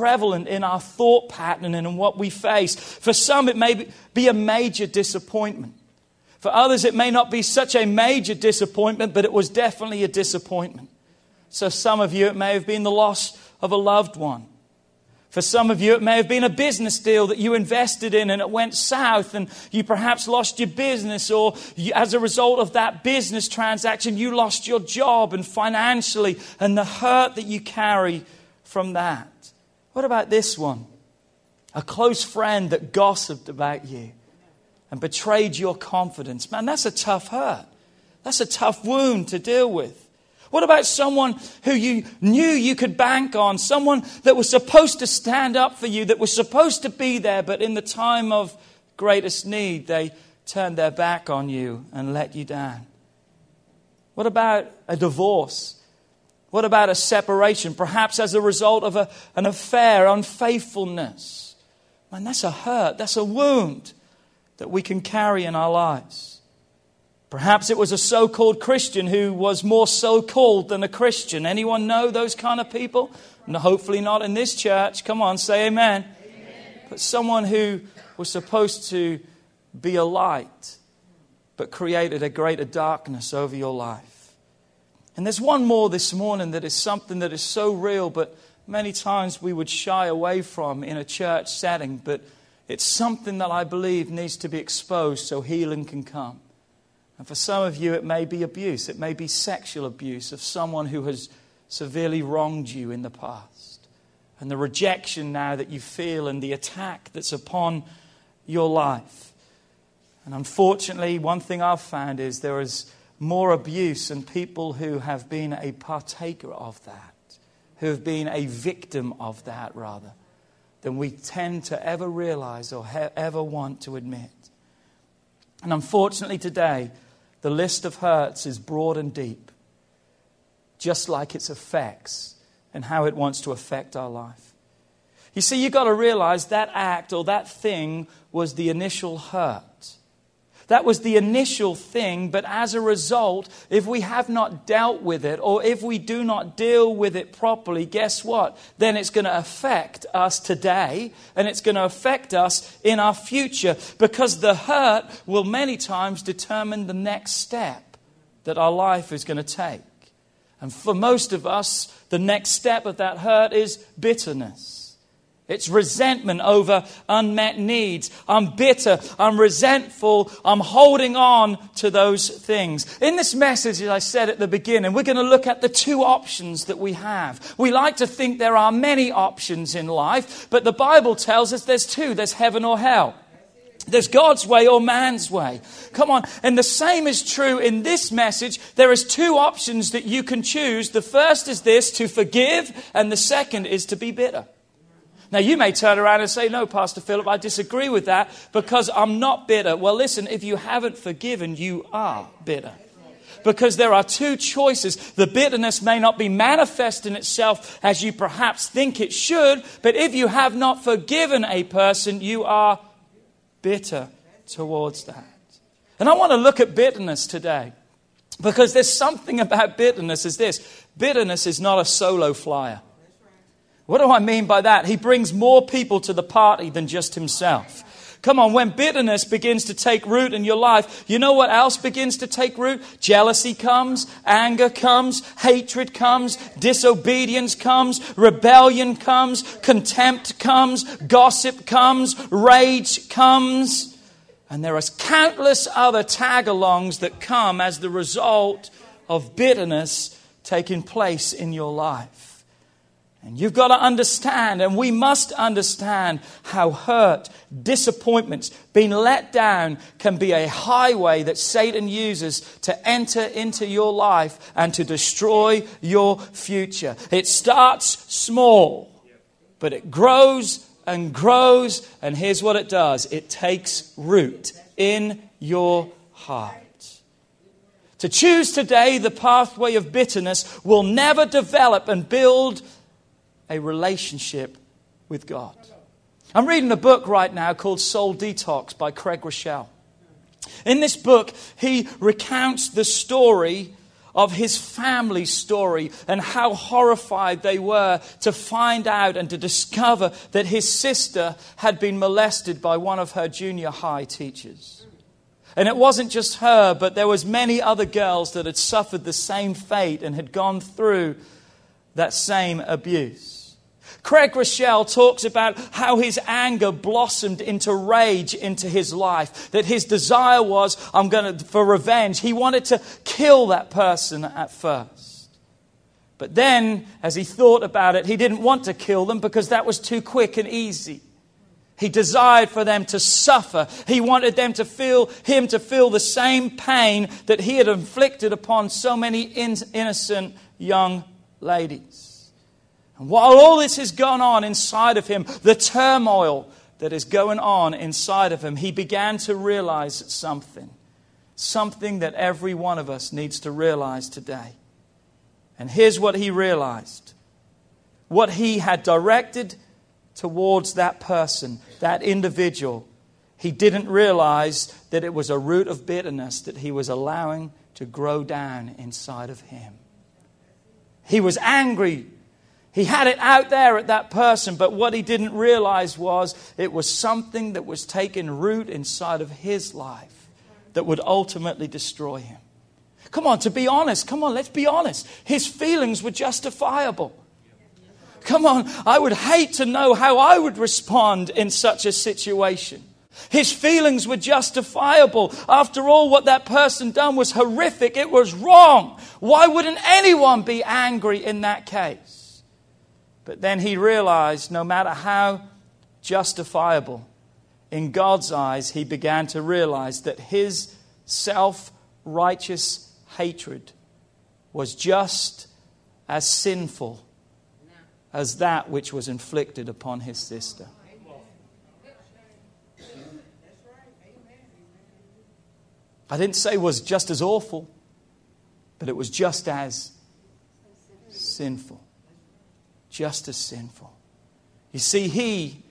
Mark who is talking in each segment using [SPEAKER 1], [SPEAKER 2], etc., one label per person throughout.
[SPEAKER 1] Prevalent in our thought pattern and in what we face. For some, it may be- a major disappointment. For others, it may not be such a major disappointment, but it was definitely a disappointment. So, some of you, it may have been the loss of a loved one. For some of you, it may have been a business deal that you invested in and it went south and you perhaps lost your business, or you, as a result of that business transaction, you lost your job and financially and the hurt that you carry from that. What about this one? A close friend that gossiped about you and betrayed your confidence. Man, that's a tough hurt. That's a tough wound to deal with. What about someone who you knew you could bank on? Someone that was supposed to stand up for you, that was supposed to be there, but in the time of greatest need, they turned their back on you and let you down? What about a divorce? What about a separation? Perhaps as a result of a, an affair, unfaithfulness. Man, that's a hurt, that's a wound that we can carry in our lives. Perhaps it was a so called Christian who was more so called than a Christian. Anyone know those kind of people? No, hopefully not in this church. Come on, say amen. amen. But someone who was supposed to be a light, but created a greater darkness over your life. And there's one more this morning that is something that is so real, but many times we would shy away from in a church setting. But it's something that I believe needs to be exposed so healing can come. And for some of you, it may be abuse. It may be sexual abuse of someone who has severely wronged you in the past. And the rejection now that you feel and the attack that's upon your life. And unfortunately, one thing I've found is there is more abuse and people who have been a partaker of that, who have been a victim of that, rather, than we tend to ever realize or ever want to admit. And unfortunately, today, the list of hurts is broad and deep, just like its effects and how it wants to affect our life. You see, you've got to realize that act or that thing was the initial hurt. That was the initial thing, but as a result, if we have not dealt with it or if we do not deal with it properly, guess what? Then it's going to affect us today and it's going to affect us in our future because the hurt will many times determine the next step that our life is going to take. And for most of us, the next step of that hurt is bitterness. It's resentment over unmet needs. I'm bitter. I'm resentful. I'm holding on to those things. In this message, as I said at the beginning, we're going to look at the two options that we have. We like to think there are many options in life, but the Bible tells us there's two there's heaven or hell. There's God's way or man's way. Come on. And the same is true in this message. There is two options that you can choose. The first is this, to forgive, and the second is to be bitter. Now, you may turn around and say, No, Pastor Philip, I disagree with that because I'm not bitter. Well, listen, if you haven't forgiven, you are bitter. Because there are two choices. The bitterness may not be manifest in itself as you perhaps think it should, but if you have not forgiven a person, you are bitter towards that. And I want to look at bitterness today because there's something about bitterness is this bitterness is not a solo flyer. What do I mean by that? He brings more people to the party than just himself. Come on, when bitterness begins to take root in your life, you know what else begins to take root? Jealousy comes, anger comes, hatred comes, disobedience comes, rebellion comes, contempt comes, gossip comes, rage comes. And there are countless other tag alongs that come as the result of bitterness taking place in your life. And you've got to understand, and we must understand, how hurt, disappointments, being let down can be a highway that Satan uses to enter into your life and to destroy your future. It starts small, but it grows and grows, and here's what it does it takes root in your heart. To choose today the pathway of bitterness will never develop and build a relationship with God. I'm reading a book right now called Soul Detox by Craig Groeschel. In this book, he recounts the story of his family story and how horrified they were to find out and to discover that his sister had been molested by one of her junior high teachers. And it wasn't just her, but there was many other girls that had suffered the same fate and had gone through that same abuse. Craig Groeschel talks about how his anger blossomed into rage into his life. That his desire was, I'm going to, for revenge. He wanted to kill that person at first. But then, as he thought about it, he didn't want to kill them because that was too quick and easy. He desired for them to suffer. He wanted them to feel, him to feel the same pain that he had inflicted upon so many in, innocent young ladies. And while all this has gone on inside of him, the turmoil that is going on inside of him, he began to realize something. Something that every one of us needs to realize today. And here's what he realized what he had directed towards that person, that individual, he didn't realize that it was a root of bitterness that he was allowing to grow down inside of him. He was angry. He had it out there at that person, but what he didn't realize was it was something that was taking root inside of his life that would ultimately destroy him. Come on, to be honest, come on, let's be honest. His feelings were justifiable. Come on, I would hate to know how I would respond in such a situation. His feelings were justifiable. After all, what that person done was horrific. It was wrong. Why wouldn't anyone be angry in that case? But then he realized no matter how justifiable, in God's eyes, he began to realize that his self righteous hatred was just as sinful as that which was inflicted upon his sister. I didn't say was just as awful, but it was just as sinful. Just as sinful. You see, he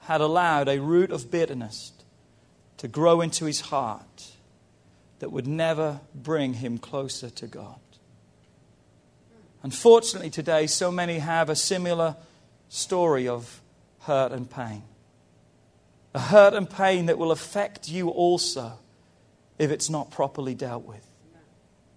[SPEAKER 1] had allowed a root of bitterness to grow into his heart that would never bring him closer to God. Unfortunately, today, so many have a similar story of hurt and pain. A hurt and pain that will affect you also if it's not properly dealt with.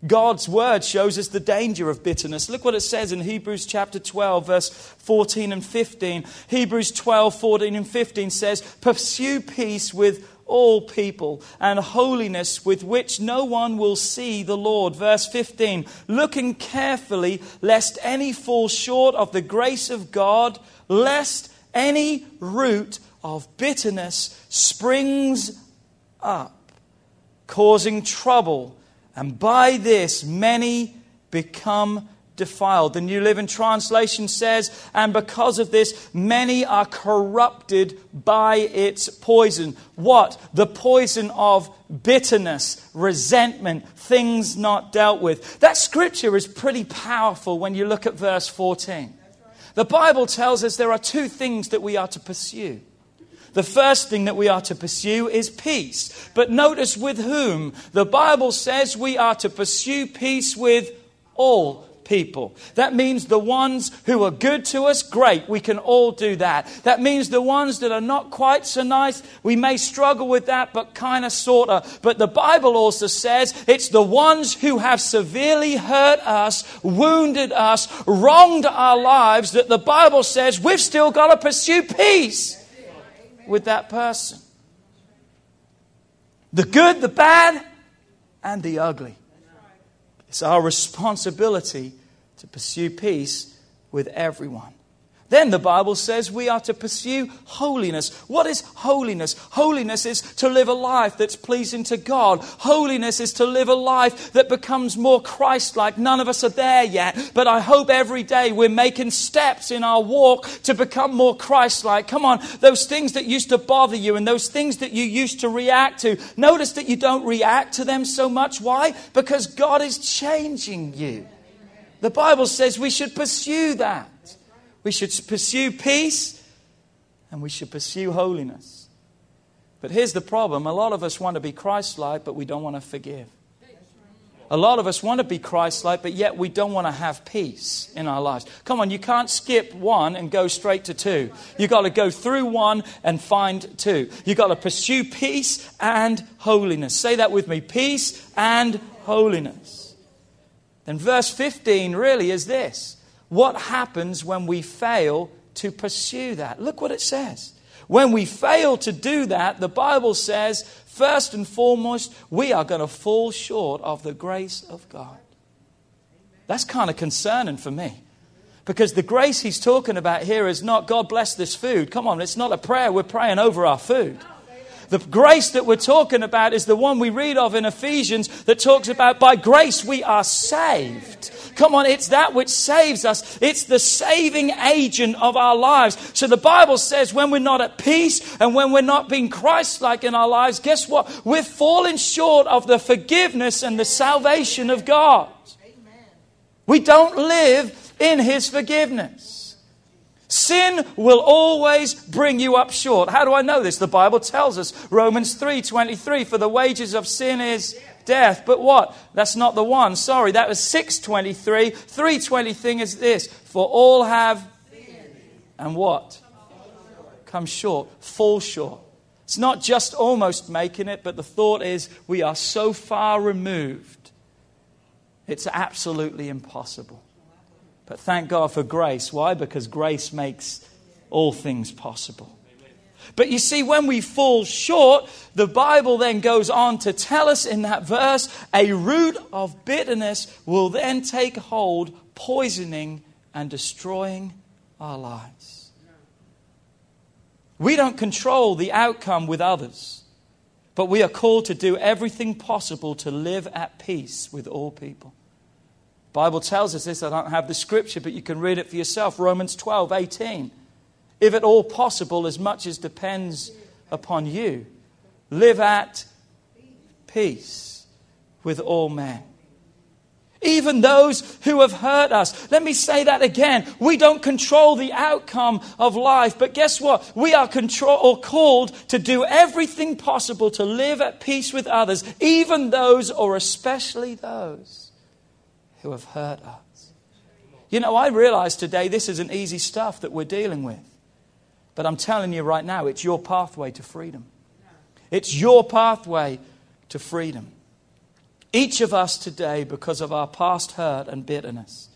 [SPEAKER 1] God's word shows us the danger of bitterness. Look what it says in Hebrews chapter 12, verse 14 and 15. Hebrews 12, 14 and 15 says, Pursue peace with all people and holiness with which no one will see the Lord. Verse 15, looking carefully lest any fall short of the grace of God, lest any root of bitterness springs up, causing trouble, and by this many become defiled. The New Living Translation says, and because of this, many are corrupted by its poison. What? The poison of bitterness, resentment, things not dealt with. That scripture is pretty powerful when you look at verse 14. The Bible tells us there are two things that we are to pursue. The first thing that we are to pursue is peace. But notice with whom? The Bible says we are to pursue peace with all people. That means the ones who are good to us, great, we can all do that. That means the ones that are not quite so nice, we may struggle with that, but kind of, sort of. But the Bible also says it's the ones who have severely hurt us, wounded us, wronged our lives, that the Bible says we've still got to pursue peace with that person. the good, the bad, and the ugly. It's our responsibility to pursue peace with everyone. Then the Bible says we are to pursue holiness. What is holiness? Holiness is to live a life that's pleasing to God. Holiness is to live a life that becomes more Christ like. None of us are there yet, but I hope every day we're making steps in our walk to become more Christ like. Come on, those things that used to bother you and those things that you used to react to, notice that you don't react to them so much. Why? Because God is changing you. The Bible says we should pursue that. We should pursue peace and we should pursue holiness. But here's the problem a lot of us want to be Christ like, but we don't want to forgive. A lot of us want to be Christ like, but yet we don't want to have peace in our lives. Come on, you can't skip one and go straight to two. You've got to go through one and find two. You've got to pursue peace and holiness. Say that with me peace and holiness. Then verse 15 really is this what happens when we fail to pursue that. Look what it says. When we fail to do that, the Bible says, first and foremost, we are going to fall short of the grace of God. That's kind of concerning for me. Because the grace he's talking about here is not, God bless this food. Come on, it's not a prayer. We're praying over our food. The grace that we're talking about is the one we read of in Ephesians that talks about by grace we are saved. Come on, it's that which saves us. It's the saving agent of our lives. So the Bible says when we're not at peace and when we're not being Christ like in our lives, guess what? We're falling short of the forgiveness and the salvation of God. We don't live in His forgiveness. Sin will always bring you up short. How do I know this? The Bible tells us, Romans 3:23, for the wages of sin is death. But what? That's not the one. Sorry, that was 623. 320 thing is this, for all have and what? Come short, fall short. It's not just almost making it, but the thought is we are so far removed. It's absolutely impossible. But thank God for grace. Why? Because grace makes all things possible. But you see, when we fall short, the Bible then goes on to tell us in that verse a root of bitterness will then take hold, poisoning and destroying our lives. We don't control the outcome with others, but we are called to do everything possible to live at peace with all people. Bible tells us this. I don't have the scripture, but you can read it for yourself. Romans 12, 18. If at all possible, as much as depends upon you, live at peace with all men. Even those who have hurt us. Let me say that again. We don't control the outcome of life, but guess what? We are control, or called to do everything possible to live at peace with others, even those or especially those who have hurt us. You know, I realize today this isn't easy stuff that we're dealing with. But I'm telling you right now, it's your pathway to freedom. It's your pathway to freedom. Each of us today, because of our past hurt and bitterness,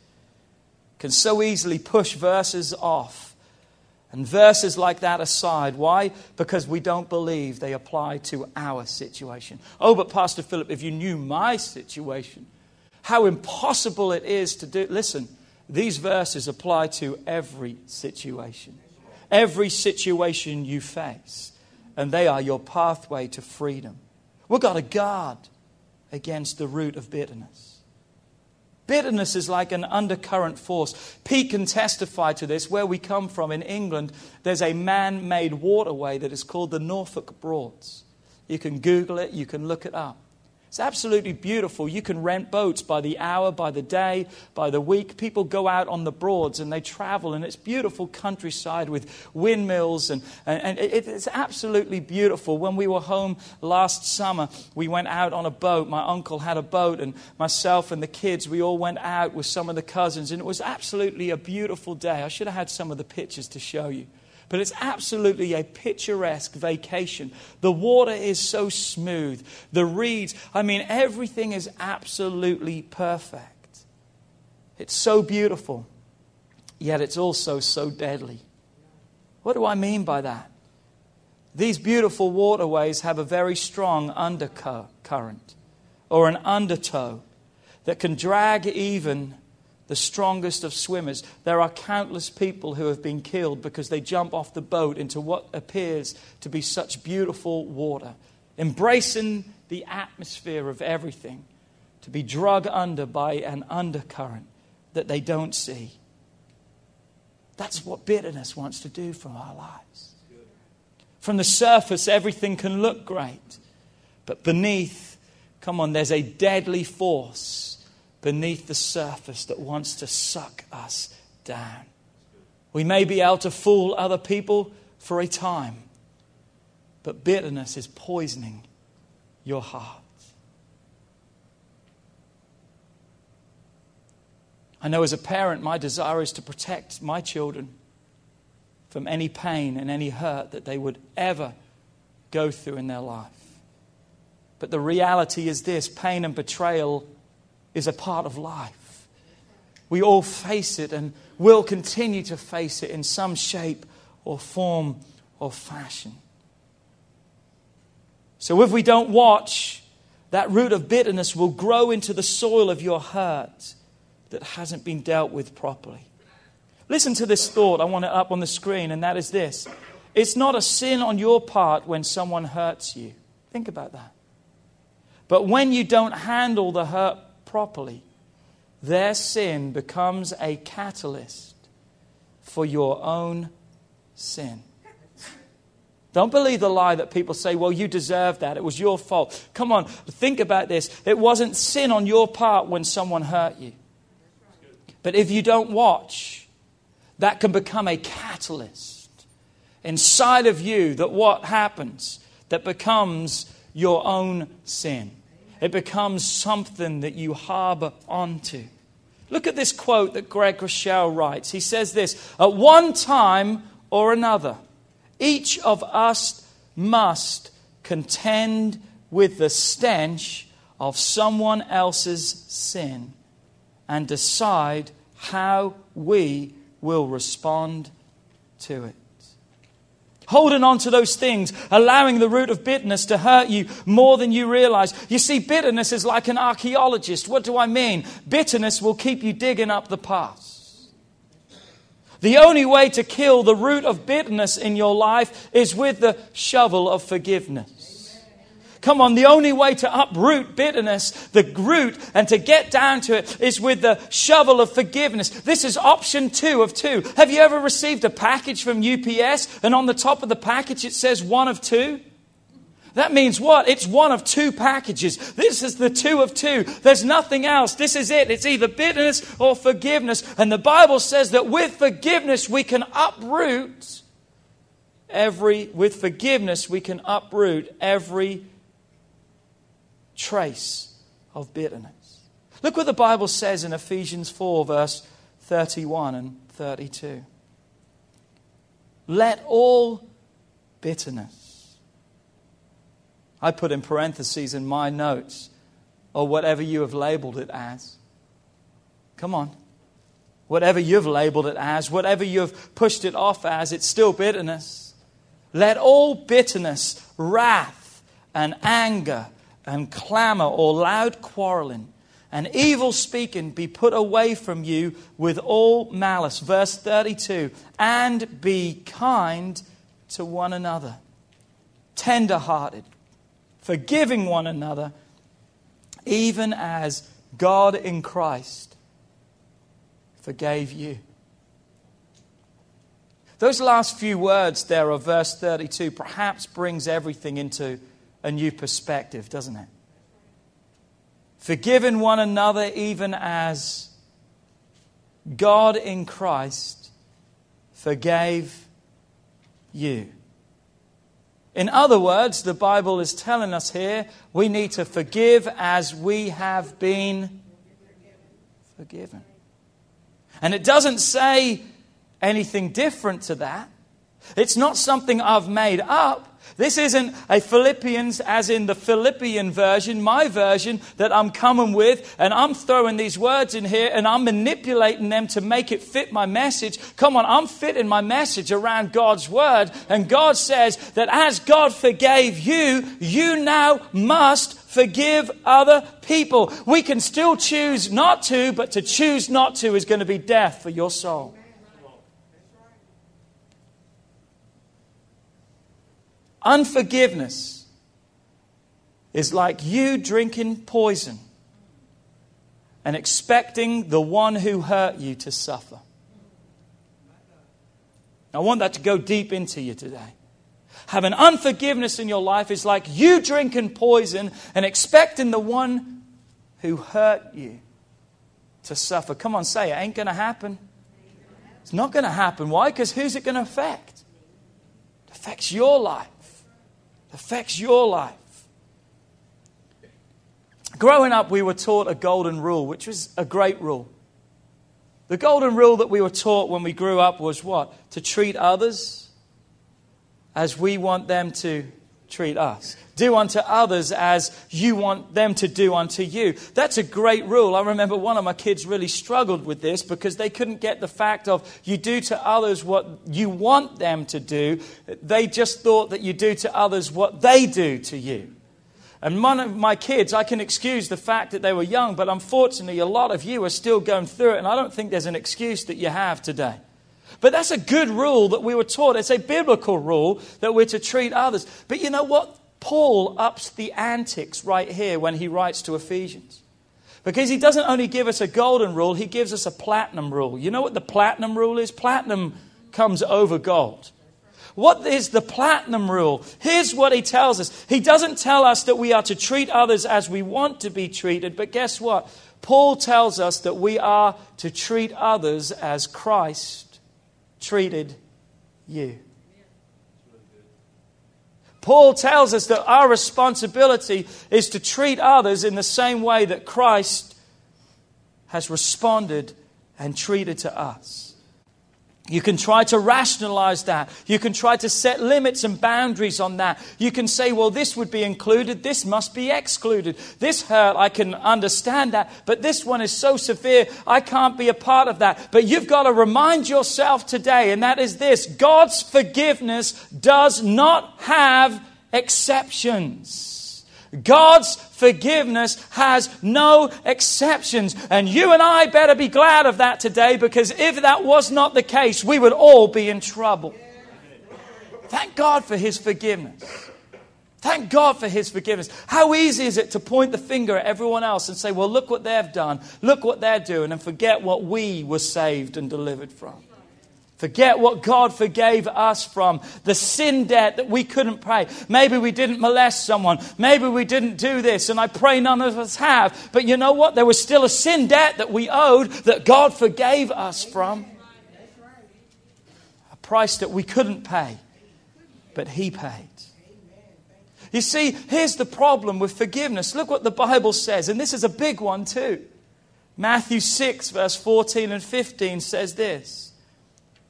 [SPEAKER 1] can so easily push verses off and verses like that aside. Why? Because we don't believe they apply to our situation. Oh, but Pastor Philip, if you knew my situation, how impossible it is to do. Listen, these verses apply to every situation, every situation you face, and they are your pathway to freedom. We've got to guard against the root of bitterness. Bitterness is like an undercurrent force. Pete can testify to this. Where we come from in England, there's a man made waterway that is called the Norfolk Broads. You can Google it, you can look it up. It's absolutely beautiful. You can rent boats by the hour, by the day, by the week. People go out on the broads and they travel, and it's beautiful countryside with windmills, and, and, and it's absolutely beautiful. When we were home last summer, we went out on a boat. My uncle had a boat, and myself and the kids, we all went out with some of the cousins, and it was absolutely a beautiful day. I should have had some of the pictures to show you. But it's absolutely a picturesque vacation. The water is so smooth. The reeds, I mean, everything is absolutely perfect. It's so beautiful, yet it's also so deadly. What do I mean by that? these beautiful waterways have a very strong undercurrent or an undertow that can drag even the strongest of swimmers. There are countless people who have been killed because they jump off the boat into what appears to be such beautiful water, embracing the atmosphere of everything, to be drug under by an undercurrent that they don't see. That's what bitterness wants to do for our lives. From the surface, everything can look great, but beneath, come on, there's a deadly force beneath the surface that wants to suck us down. We may be able to fool other people for a time, but bitterness is poisoning your heart. I know as a parent, my desire is to protect my children from any pain and any hurt that they would ever go through in their life. But the reality is this pain and betrayal is a part of life. We all face it and will continue to face it in some shape or form or fashion. So if we don't watch, that root of bitterness will grow into the soil of your hurt that hasn't been dealt with properly. Listen to this thought. I want it up on the screen, and that is this It's not a sin on your part when someone hurts you. Think about that. But when you don't handle the hurt properly, their sin becomes a catalyst for your own sin. Don't believe the lie that people say, well, you deserve that. It was your fault. Come on, think about this. It wasn't sin on your part when someone hurt you. But if you don't watch, that can become a catalyst inside of you that what happens? That becomes your own sin. It becomes something that you harbor onto. Look at this quote that Craig Groeschel writes. He says this At one time or another, each of us must contend with the stench of someone else's sin and decide how we will respond to it holding on to those things, allowing the root of bitterness to hurt you more than you realize. You see, bitterness is like an archaeologist. What do I mean? Bitterness will keep you digging up the past. The only way to kill the root of bitterness in your life is with the shovel of forgiveness. Come on, the only way to uproot bitterness, the root, and to get down to it is with the shovel of forgiveness. This is option two of two. Have you ever received a package from UPS and on the top of the package it says one of two? That means what? It's one of two packages. This is the two of two. There's nothing else. This is it. It's either bitterness or forgiveness. And the Bible says that with forgiveness we can uproot every, with forgiveness we can uproot every trace of bitterness. Look what the Bible says in Ephesians 4, verse 31 and 32. Let all bitterness, I put in parentheses in my notes, or whatever you have labeled it as. Come on. Whatever you've labeled it as, whatever you've pushed it off as, it's still bitterness. Let all bitterness, wrath, and anger and clamor or loud quarreling and evil speaking be put away from you with all malice. Verse 32 and be kind to one another, tender hearted, forgiving one another, even as God in Christ forgave you. Those last few words there of verse 32 perhaps brings everything into a new perspective, doesn't it? Forgiving one another even as God in Christ forgave you. In other words, the Bible is telling us here we need to forgive as we have been forgiven. And it doesn't say anything different to that. It's not something I've made up. This isn't a Philippians as in the Philippian version, my version that I'm coming with, and I'm throwing these words in here and I'm manipulating them to make it fit my message. Come on, I'm fitting my message around God's word. And God says that as God forgave you, you now must forgive other people. We can still choose not to, but to choose not to is going to be death for your soul. Unforgiveness is like you drinking poison and expecting the one who hurt you to suffer. I want that to go deep into you today. Having unforgiveness in your life is like you drinking poison and expecting the one who hurt you to suffer. Come on, say it. Ain't going to happen. It's not going to happen. Why? Because who's it going to affect? It affects your life affects your life. Growing up, we were taught a golden rule, which was a great rule. The golden rule that we were taught when we grew up was what? To treat others as we want them to treat us. Do unto others as you want them to do unto you. That's a great rule. I remember one of my kids really struggled with this because they couldn't get the fact of you do to others what you want them to do. They just thought that you do to others what they do to you. And one of my kids, I can excuse the fact that they were young, but unfortunately, a lot of you are still going through it, and I don't think there's an excuse that you have today. But that's a good rule that we were taught. It's a biblical rule that we're to treat others. But you know what? Paul ups the antics right here when he writes to Ephesians. Because he doesn't only give us a golden rule, he gives us a platinum rule. You know what the platinum rule is? Platinum comes over gold. What is the platinum rule? Here's what he tells us. He doesn't tell us that we are to treat others as we want to be treated, but guess what? Paul tells us that we are to treat others as Christ treated you. Paul tells us that our responsibility is to treat others in the same way that Christ has responded and treated to us. You can try to rationalize that. You can try to set limits and boundaries on that. You can say, well, this would be included, this must be excluded. This hurt, I can understand that, but this one is so severe, I can't be a part of that. But you've got to remind yourself today, and that is this God's forgiveness does not have exceptions. God's forgiveness has no exceptions. And you and I better be glad of that today because if that was not the case, we would all be in trouble. Thank God for His forgiveness. Thank God for His forgiveness. How easy is it to point the finger at everyone else and say, well, look what they've done, look what they're doing, and forget what we were saved and delivered from? Forget what God forgave us from, the sin debt that we couldn't pay. Maybe we didn't molest someone. Maybe we didn't do this, and I pray none of us have. But you know what? There was still a sin debt that we owed that God forgave us from. A price that we couldn't pay, but He paid. You see, here's the problem with forgiveness. Look what the Bible says, and this is a big one too. Matthew 6, verse 14 and 15 says this.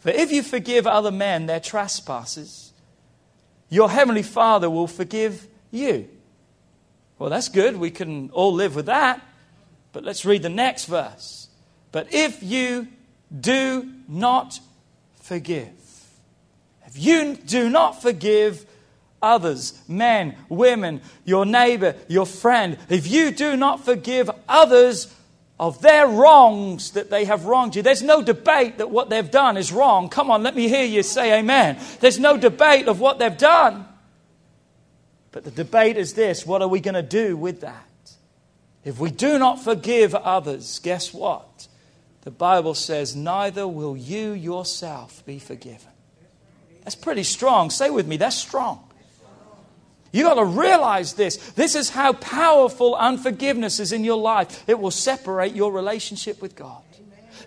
[SPEAKER 1] For if you forgive other men their trespasses, your heavenly Father will forgive you. Well, that's good. We can all live with that. But let's read the next verse. But if you do not forgive, if you do not forgive others, men, women, your neighbor, your friend, if you do not forgive others of their wrongs that they have wronged you. There's no debate that what they've done is wrong. Come on, let me hear you say amen. There's no debate of what they've done. But the debate is this what are we going to do with that? If we do not forgive others, guess what? The Bible says, neither will you yourself be forgiven. That's pretty strong. Say with me, that's strong. You got to realize this. This is how powerful unforgiveness is in your life. It will separate your relationship with God.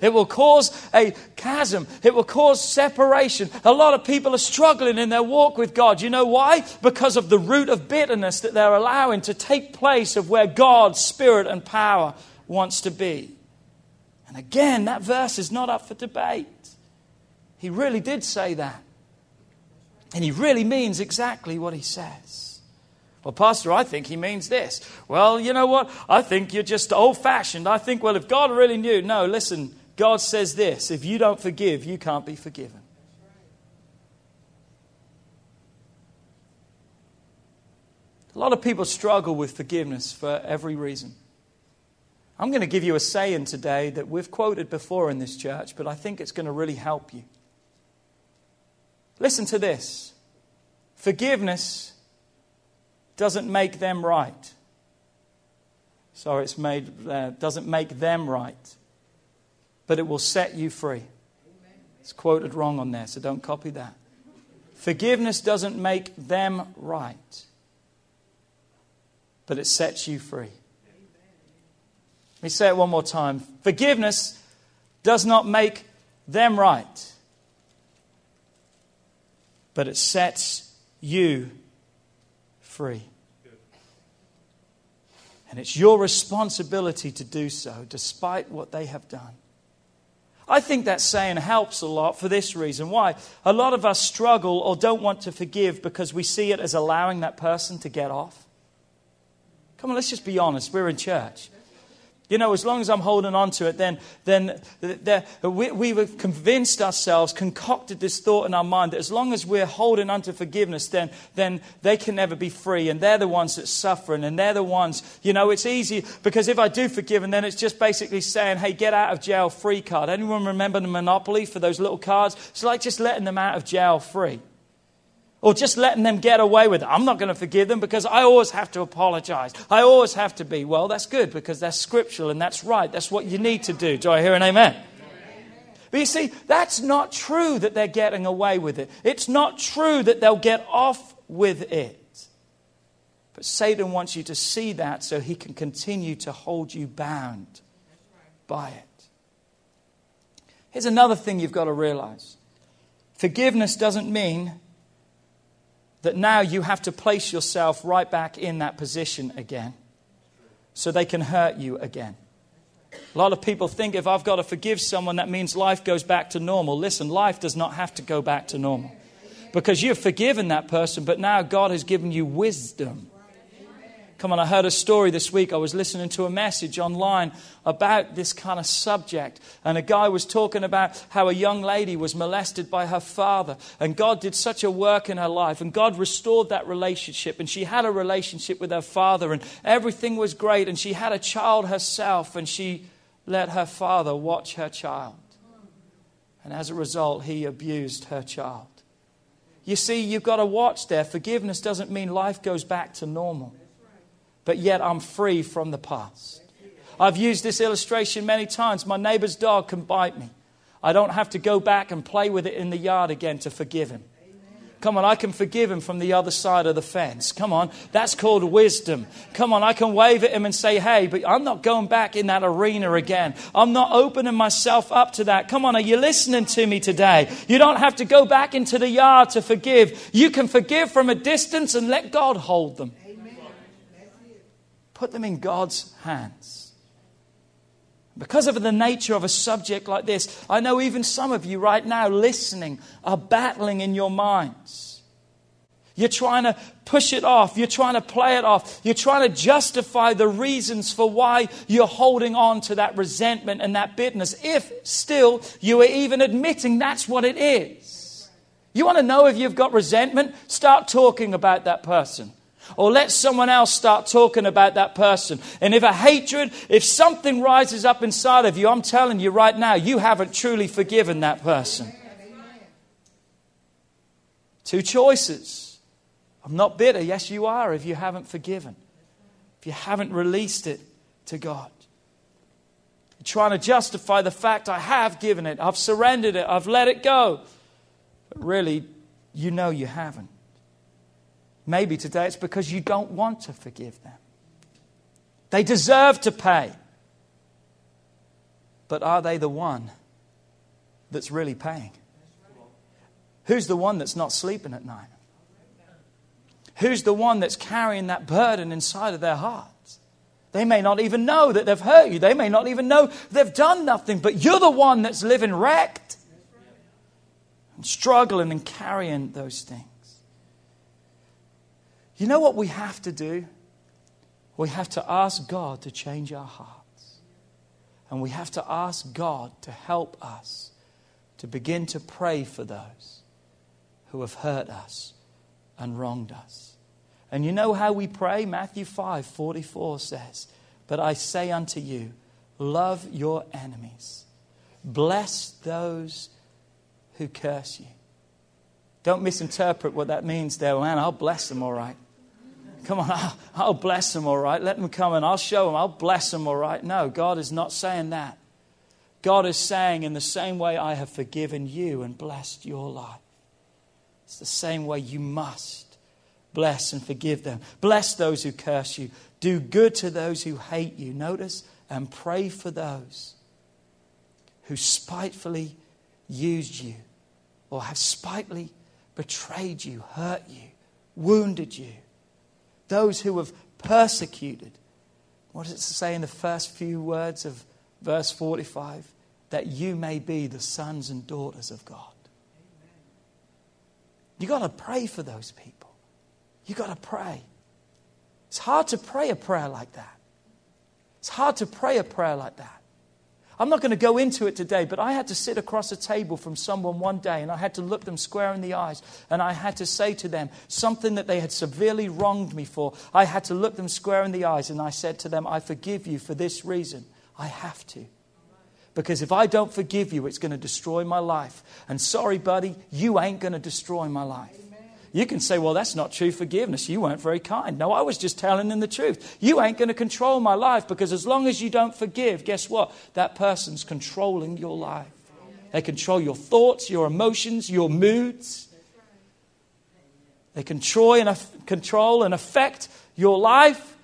[SPEAKER 1] It will cause a chasm. It will cause separation. A lot of people are struggling in their walk with God. You know why? Because of the root of bitterness that they're allowing to take place of where God's spirit and power wants to be. And again, that verse is not up for debate. He really did say that. And he really means exactly what he says. Well, Pastor, I think he means this. Well, you know what? I think you're just old fashioned. I think, well, if God really knew. No, listen, God says this if you don't forgive, you can't be forgiven. A lot of people struggle with forgiveness for every reason. I'm going to give you a saying today that we've quoted before in this church, but I think it's going to really help you. Listen to this forgiveness doesn't make them right. Sorry, it's made, uh, doesn't make them right, but it will set you free. It's quoted wrong on there, so don't copy that. Forgiveness doesn't make them right, but it sets you free. Let me say it one more time. Forgiveness does not make them right, but it sets you free. And it's your responsibility to do so, despite what they have done. I think that saying helps a lot for this reason. Why? A lot of us struggle or don't want to forgive because we see it as allowing that person to get off. Come on, let's just be honest. We're in church. You know, as long as I'm holding on to it, then, then we, we have convinced ourselves, concocted this thought in our mind that as long as we're holding on to forgiveness, then, then they can never be free. And they're the ones that suffering. And they're the ones, you know, it's easy because if I do forgive, and then it's just basically saying, hey, get out of jail free card. Anyone remember the Monopoly for those little cards? It's like just letting them out of jail free or just letting them get away with it. I'm not going to forgive them because I always have to apologize. I always have to be. Well, that's good because that's scriptural and that's right. That's what you need to do. Do I hear an amen? But you see, that's not true that they're getting away with it. It's not true that they'll get off with it. But Satan wants you to see that so he can continue to hold you bound by it. Here's another thing you've got to realize forgiveness doesn't mean that now you have to place yourself right back in that position again so they can hurt you again. A lot of people think if I've got to forgive someone, that means life goes back to normal. Listen, life does not have to go back to normal because you've forgiven that person, but now God has given you wisdom Come on, I heard a story this week. I was listening to a message online about this kind of subject. And a guy was talking about how a young lady was molested by her father. And God did such a work in her life. And God restored that relationship. And she had a relationship with her father. And everything was great. And she had a child herself. And she let her father watch her child. And as a result, he abused her child. You see, you've got to watch there. Forgiveness doesn't mean life goes back to normal but yet I'm free from the past. I've used this illustration many times. My neighbor's dog can bite me. I don't have to go back and play with it in the yard again to forgive him. Come on, I can forgive him from the other side of the fence. Come on, that's called wisdom. Come on, I can wave at him and say, hey, but I'm not going back in that arena again. I'm not opening myself up to that. Come on, are you listening to me today? You don't have to go back into the yard to forgive. You can forgive from a distance and let God hold them. Put them in God's hands. Because of the nature of a subject like this, I know even some of you right now listening are battling in your minds. You're trying to push it off. You're trying to play it off. You're trying to justify the reasons for why you're holding on to that resentment and that bitterness, if still you are even admitting that's what it is. You want to know if you've got resentment? Start talking about that person. Or let someone else start talking about that person. And if a hatred, if something rises up inside of you, I'm telling you right now, you haven't truly forgiven that person. Two choices. I'm not bitter. Yes, you are if you haven't forgiven, if you haven't released it to God. You're trying to justify the fact I have given it, I've surrendered it, I've let it go. But really, you know you haven't. Maybe today it's because you don't want to forgive them. They deserve to pay. But are they the one that's really paying? Who's the one that's not sleeping at night? Who's the one that's carrying that burden inside of their hearts? They may not even know that they've hurt you. They may not even know they've done nothing, but you're the one that's living wrecked and struggling and carrying those things. You know what we have to do? We have to ask God to change our hearts. And we have to ask God to help us to begin to pray for those who have hurt us and wronged us. And you know how we pray? Matthew 5 44 says, But I say unto you, love your enemies, bless those who curse you. Don't misinterpret what that means there. Man, I'll bless them all right. Come on, I'll, I'll bless them all right. Let them come and I'll show them. I'll bless them all right. No, God is not saying that. God is saying, in the same way I have forgiven you and blessed your life, it's the same way you must bless and forgive them. Bless those who curse you. Do good to those who hate you. Notice, and pray for those who spitefully used you or have spitefully betrayed you, hurt you, wounded you. Those who have persecuted. What does it say in the first few words of verse 45? That you may be the sons and daughters of God. You've got to pray for those people. You've got to pray. It's hard to pray a prayer like that. It's hard to pray a prayer like that. I'm not going to go into it today, but I had to sit across a table from someone one day and I had to look them square in the eyes and I had to say to them something that they had severely wronged me for. I had to look them square in the eyes and I said to them, I forgive you for this reason. I have to. Because if I don't forgive you, it's going to destroy my life. And sorry, buddy, you ain't going to destroy my life. You can say, well, that's not true forgiveness. You weren't very kind. No, I was just telling them the truth. You ain't going to control my life because as long as you don't forgive, guess what? That person's controlling your life. They control your thoughts, your emotions, your moods. They control and, control and affect your life.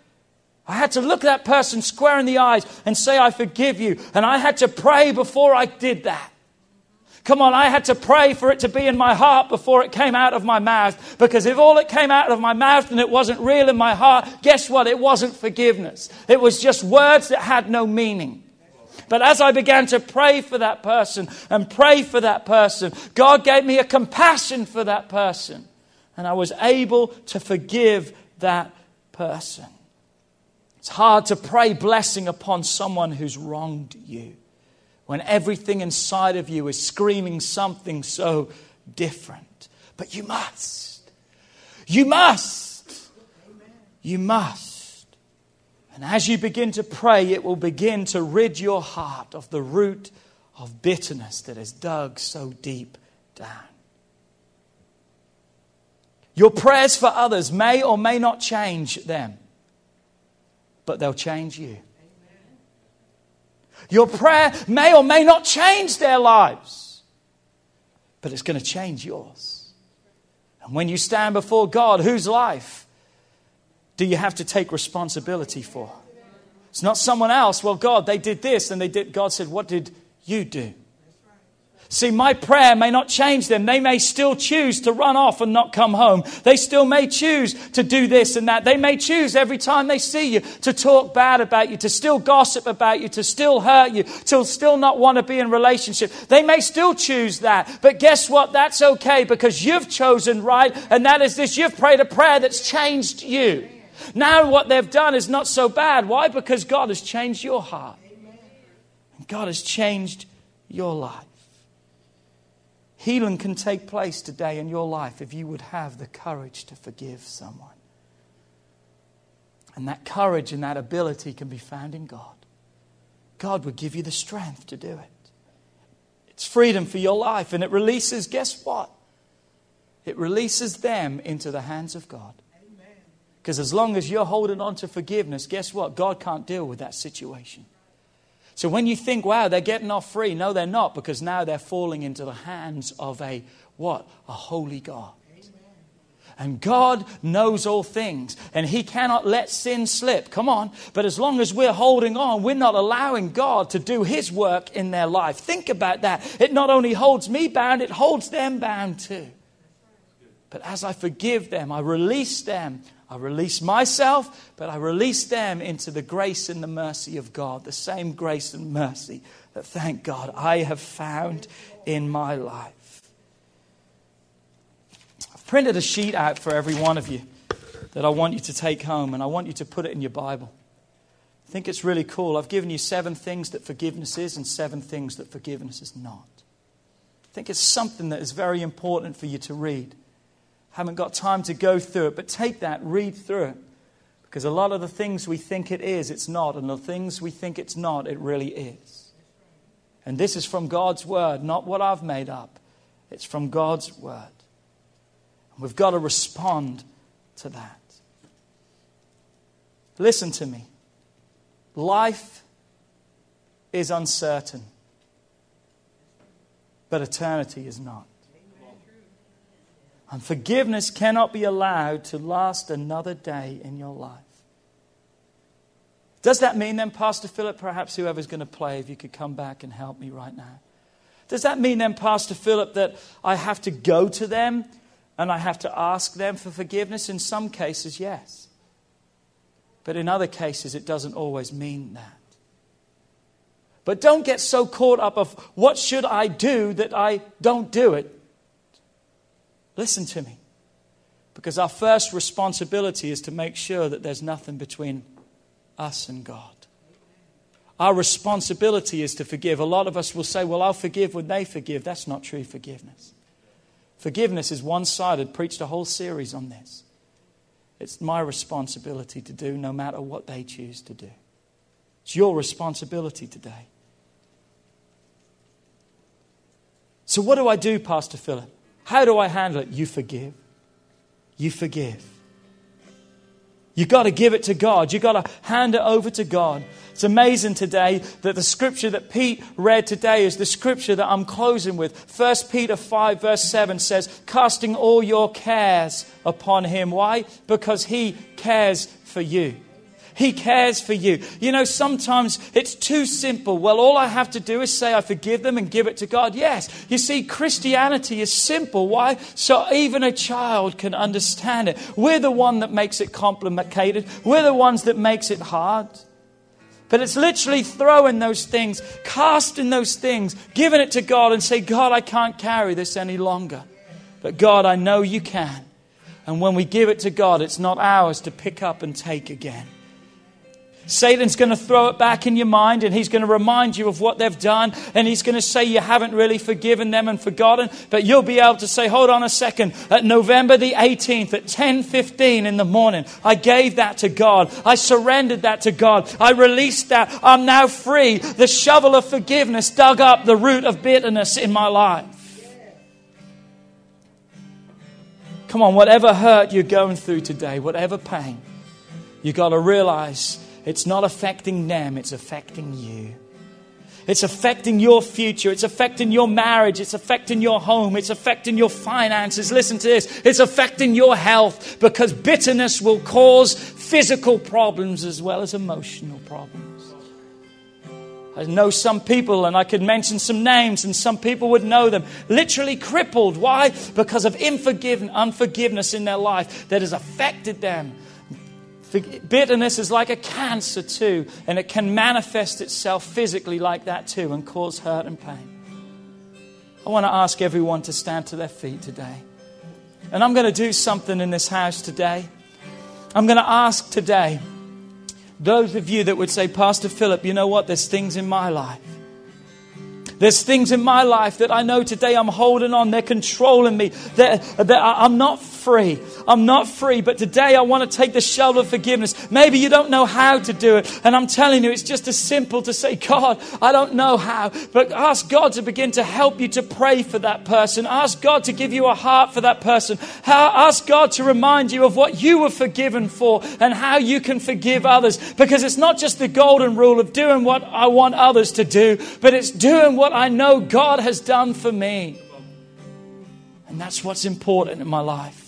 [SPEAKER 1] I had to look that person square in the eyes and say, I forgive you. And I had to pray before I did that. Come on, I had to pray for it to be in my heart before it came out of my mouth. Because if all it came out of my mouth and it wasn't real in my heart, guess what? It wasn't forgiveness. It was just words that had no meaning. But as I began to pray for that person and pray for that person, God gave me a compassion for that person. And I was able to forgive that person. It's hard to pray blessing upon someone who's wronged you when everything inside of you is screaming something so different. But you must. You must. You must. And as you begin to pray, it will begin to rid your heart of the root of bitterness that has dug so deep down. Your prayers for others may or may not change them, but they'll change you. Your prayer may or may not change their lives, but it's going to change yours. And when you stand before God, whose life do you have to take responsibility for? It's not someone else. Well, God, they did this and they did. God said, What did you do? See, my prayer may not change them. They may still choose to run off and not come home. They still may choose to do this and that. They may choose every time they see you to talk bad about you, to still gossip about you, to still hurt you, to still not want to be in relationship. They may still choose that. But guess what? That's okay because you've chosen right. And that is this. You've prayed a prayer that's changed you. Now what they've done is not so bad. Why? Because God has changed your heart. God has changed your life. Healing can take place today in your life if you would have the courage to forgive someone. And that courage and that ability can be found in God. God would give you the strength to do it. It's freedom for your life, and it releases, guess what? It releases them into the hands of God. Because as long as you're holding on to forgiveness, guess what? God can't deal with that situation. So when you think, wow, they're getting off free, no, they're not, because now they're falling into the hands of a what? A holy God. And God knows all things, and He cannot let sin slip. Come on. But as long as we're holding on, we're not allowing God to do His work in their life. Think about that. It not only holds me bound, it holds them bound too. But as I forgive them, I release them I release myself, but I release them into the grace and the mercy of God, the same grace and mercy that, thank God, I have found in my life. I've printed a sheet out for every one of you. that I want you to take home, and I want you to put it in your Bible. I think it's really cool. I've given you seven things that forgiveness is and seven things that forgiveness is not. I think it's something that is very important for you to read. Haven't got time to go through it, but take that, read through it. Because a lot of the things we think it is, it's not. And the things we think it's not, it really is. And this is from God's Word, not what I've made up. It's from God's Word. And we've got to respond to that. Listen to me. Life is uncertain, but eternity is not. And forgiveness cannot be allowed to last another day in your life. Does that mean then, Pastor Philip, perhaps whoever's going to play, if you could come back and help me right now? Does that mean then, Pastor Philip, that I have to go to them and I have to ask them for forgiveness? In some cases, yes. But in other cases, it doesn't always mean that. But don't get so caught up of what should I do that I don't do it. Listen to me. Because our first responsibility is to make sure that there's nothing between us and God. Our responsibility is to forgive. A lot of us will say, Well, I'll forgive when they forgive. That's not true forgiveness. Forgiveness is one sided. Preached a whole series on this. It's my responsibility to do no matter what they choose to do. It's your responsibility today. So, what do I do, Pastor Philip? How do I handle it? You forgive. You forgive. You've got to give it to God. You've got to hand it over to God. It's amazing today that the scripture that Pete read today is the scripture that I'm closing with. 1 Peter 5, verse 7 says, Casting all your cares upon him. Why? Because he cares for you. He cares for you. You know, sometimes it's too simple. Well, all I have to do is say I forgive them and give it to God. Yes. You see, Christianity is simple. Why? So even a child can understand it. We're the one that makes it complicated. We're the ones that makes it hard. But it's literally throwing those things, casting those things, giving it to God and say, God, I can't carry this any longer. But God, I know you can. And when we give it to God, it's not ours to pick up and take again. Satan's going to throw it back in your mind and he's going to remind you of what they've done and he's going to say you haven't really forgiven them and forgotten. But you'll be able to say hold on a second. At November the 18th at 10:15 in the morning I gave that to God. I surrendered that to God. I released that. I'm now free. The shovel of forgiveness dug up the root of bitterness in my life. Come on whatever hurt you're going through today whatever pain you got to realize it's not affecting them, it's affecting you. It's affecting your future. It's affecting your marriage. It's affecting your home. It's affecting your finances. Listen to this. It's affecting your health because bitterness will cause physical problems as well as emotional problems. I know some people, and I could mention some names, and some people would know them, literally crippled. Why? Because of unforgiveness in their life that has affected them Bitterness is like a cancer too, and it can manifest itself physically like that too and cause hurt and pain. I want to ask everyone to stand to their feet today. And I'm going to do something in this house today. I'm going to ask today those of you that would say, Pastor Philip, you know what? There's things in my life. There's things in my life that I know today I'm holding on. They're controlling me. They're, they're, I'm not free. I'm not free, but today I want to take the shovel of forgiveness. Maybe you don't know how to do it, and I'm telling you, it's just as simple to say, God, I don't know how, but ask God to begin to help you to pray for that person. Ask God to give you a heart for that person. Ask God to remind you of what you were forgiven for and how you can forgive others. Because it's not just the golden rule of doing what I want others to do, but it's doing what I know God has done for me. And that's what's important in my life.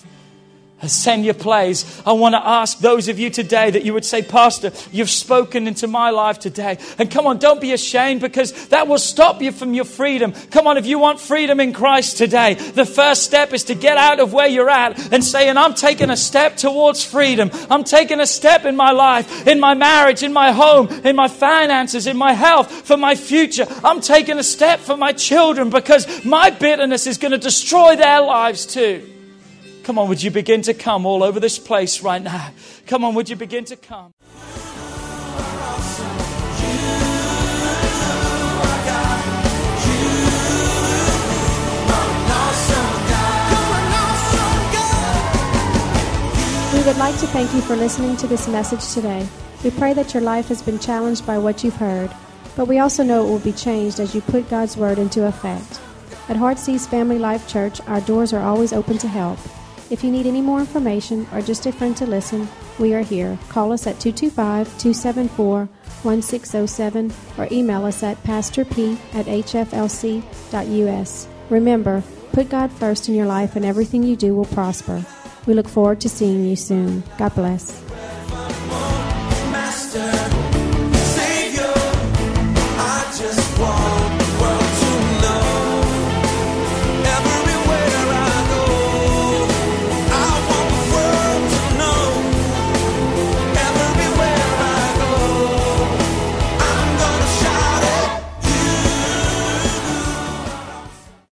[SPEAKER 1] Your plays. I want to ask those of you today that you would say, Pastor, you've spoken into my life today. And come on, don't be ashamed because that will stop you from your freedom. Come on, if you want freedom in Christ today, the first step is to get out of where you're at and saying, I'm taking a step towards freedom. I'm taking a step in my life, in my marriage, in my home, in my finances, in my health, for my future. I'm taking a step for my children because my bitterness is going to destroy their lives too. Come on, would you begin to come all over this place right now? Come on, would you begin to come?
[SPEAKER 2] We would like to thank you for listening to this message today. We pray that your life has been challenged by what you've heard, but we also know it will be changed as you put God's Word into effect. At Heartsease Family Life Church, our doors are always open to help. If you need any more information or just a friend to listen, we are here. Call us at 225 274 1607 or email us at pastorp at hflc.us. Remember, put God first in your life and everything you do will prosper. We look forward to seeing you soon. God bless.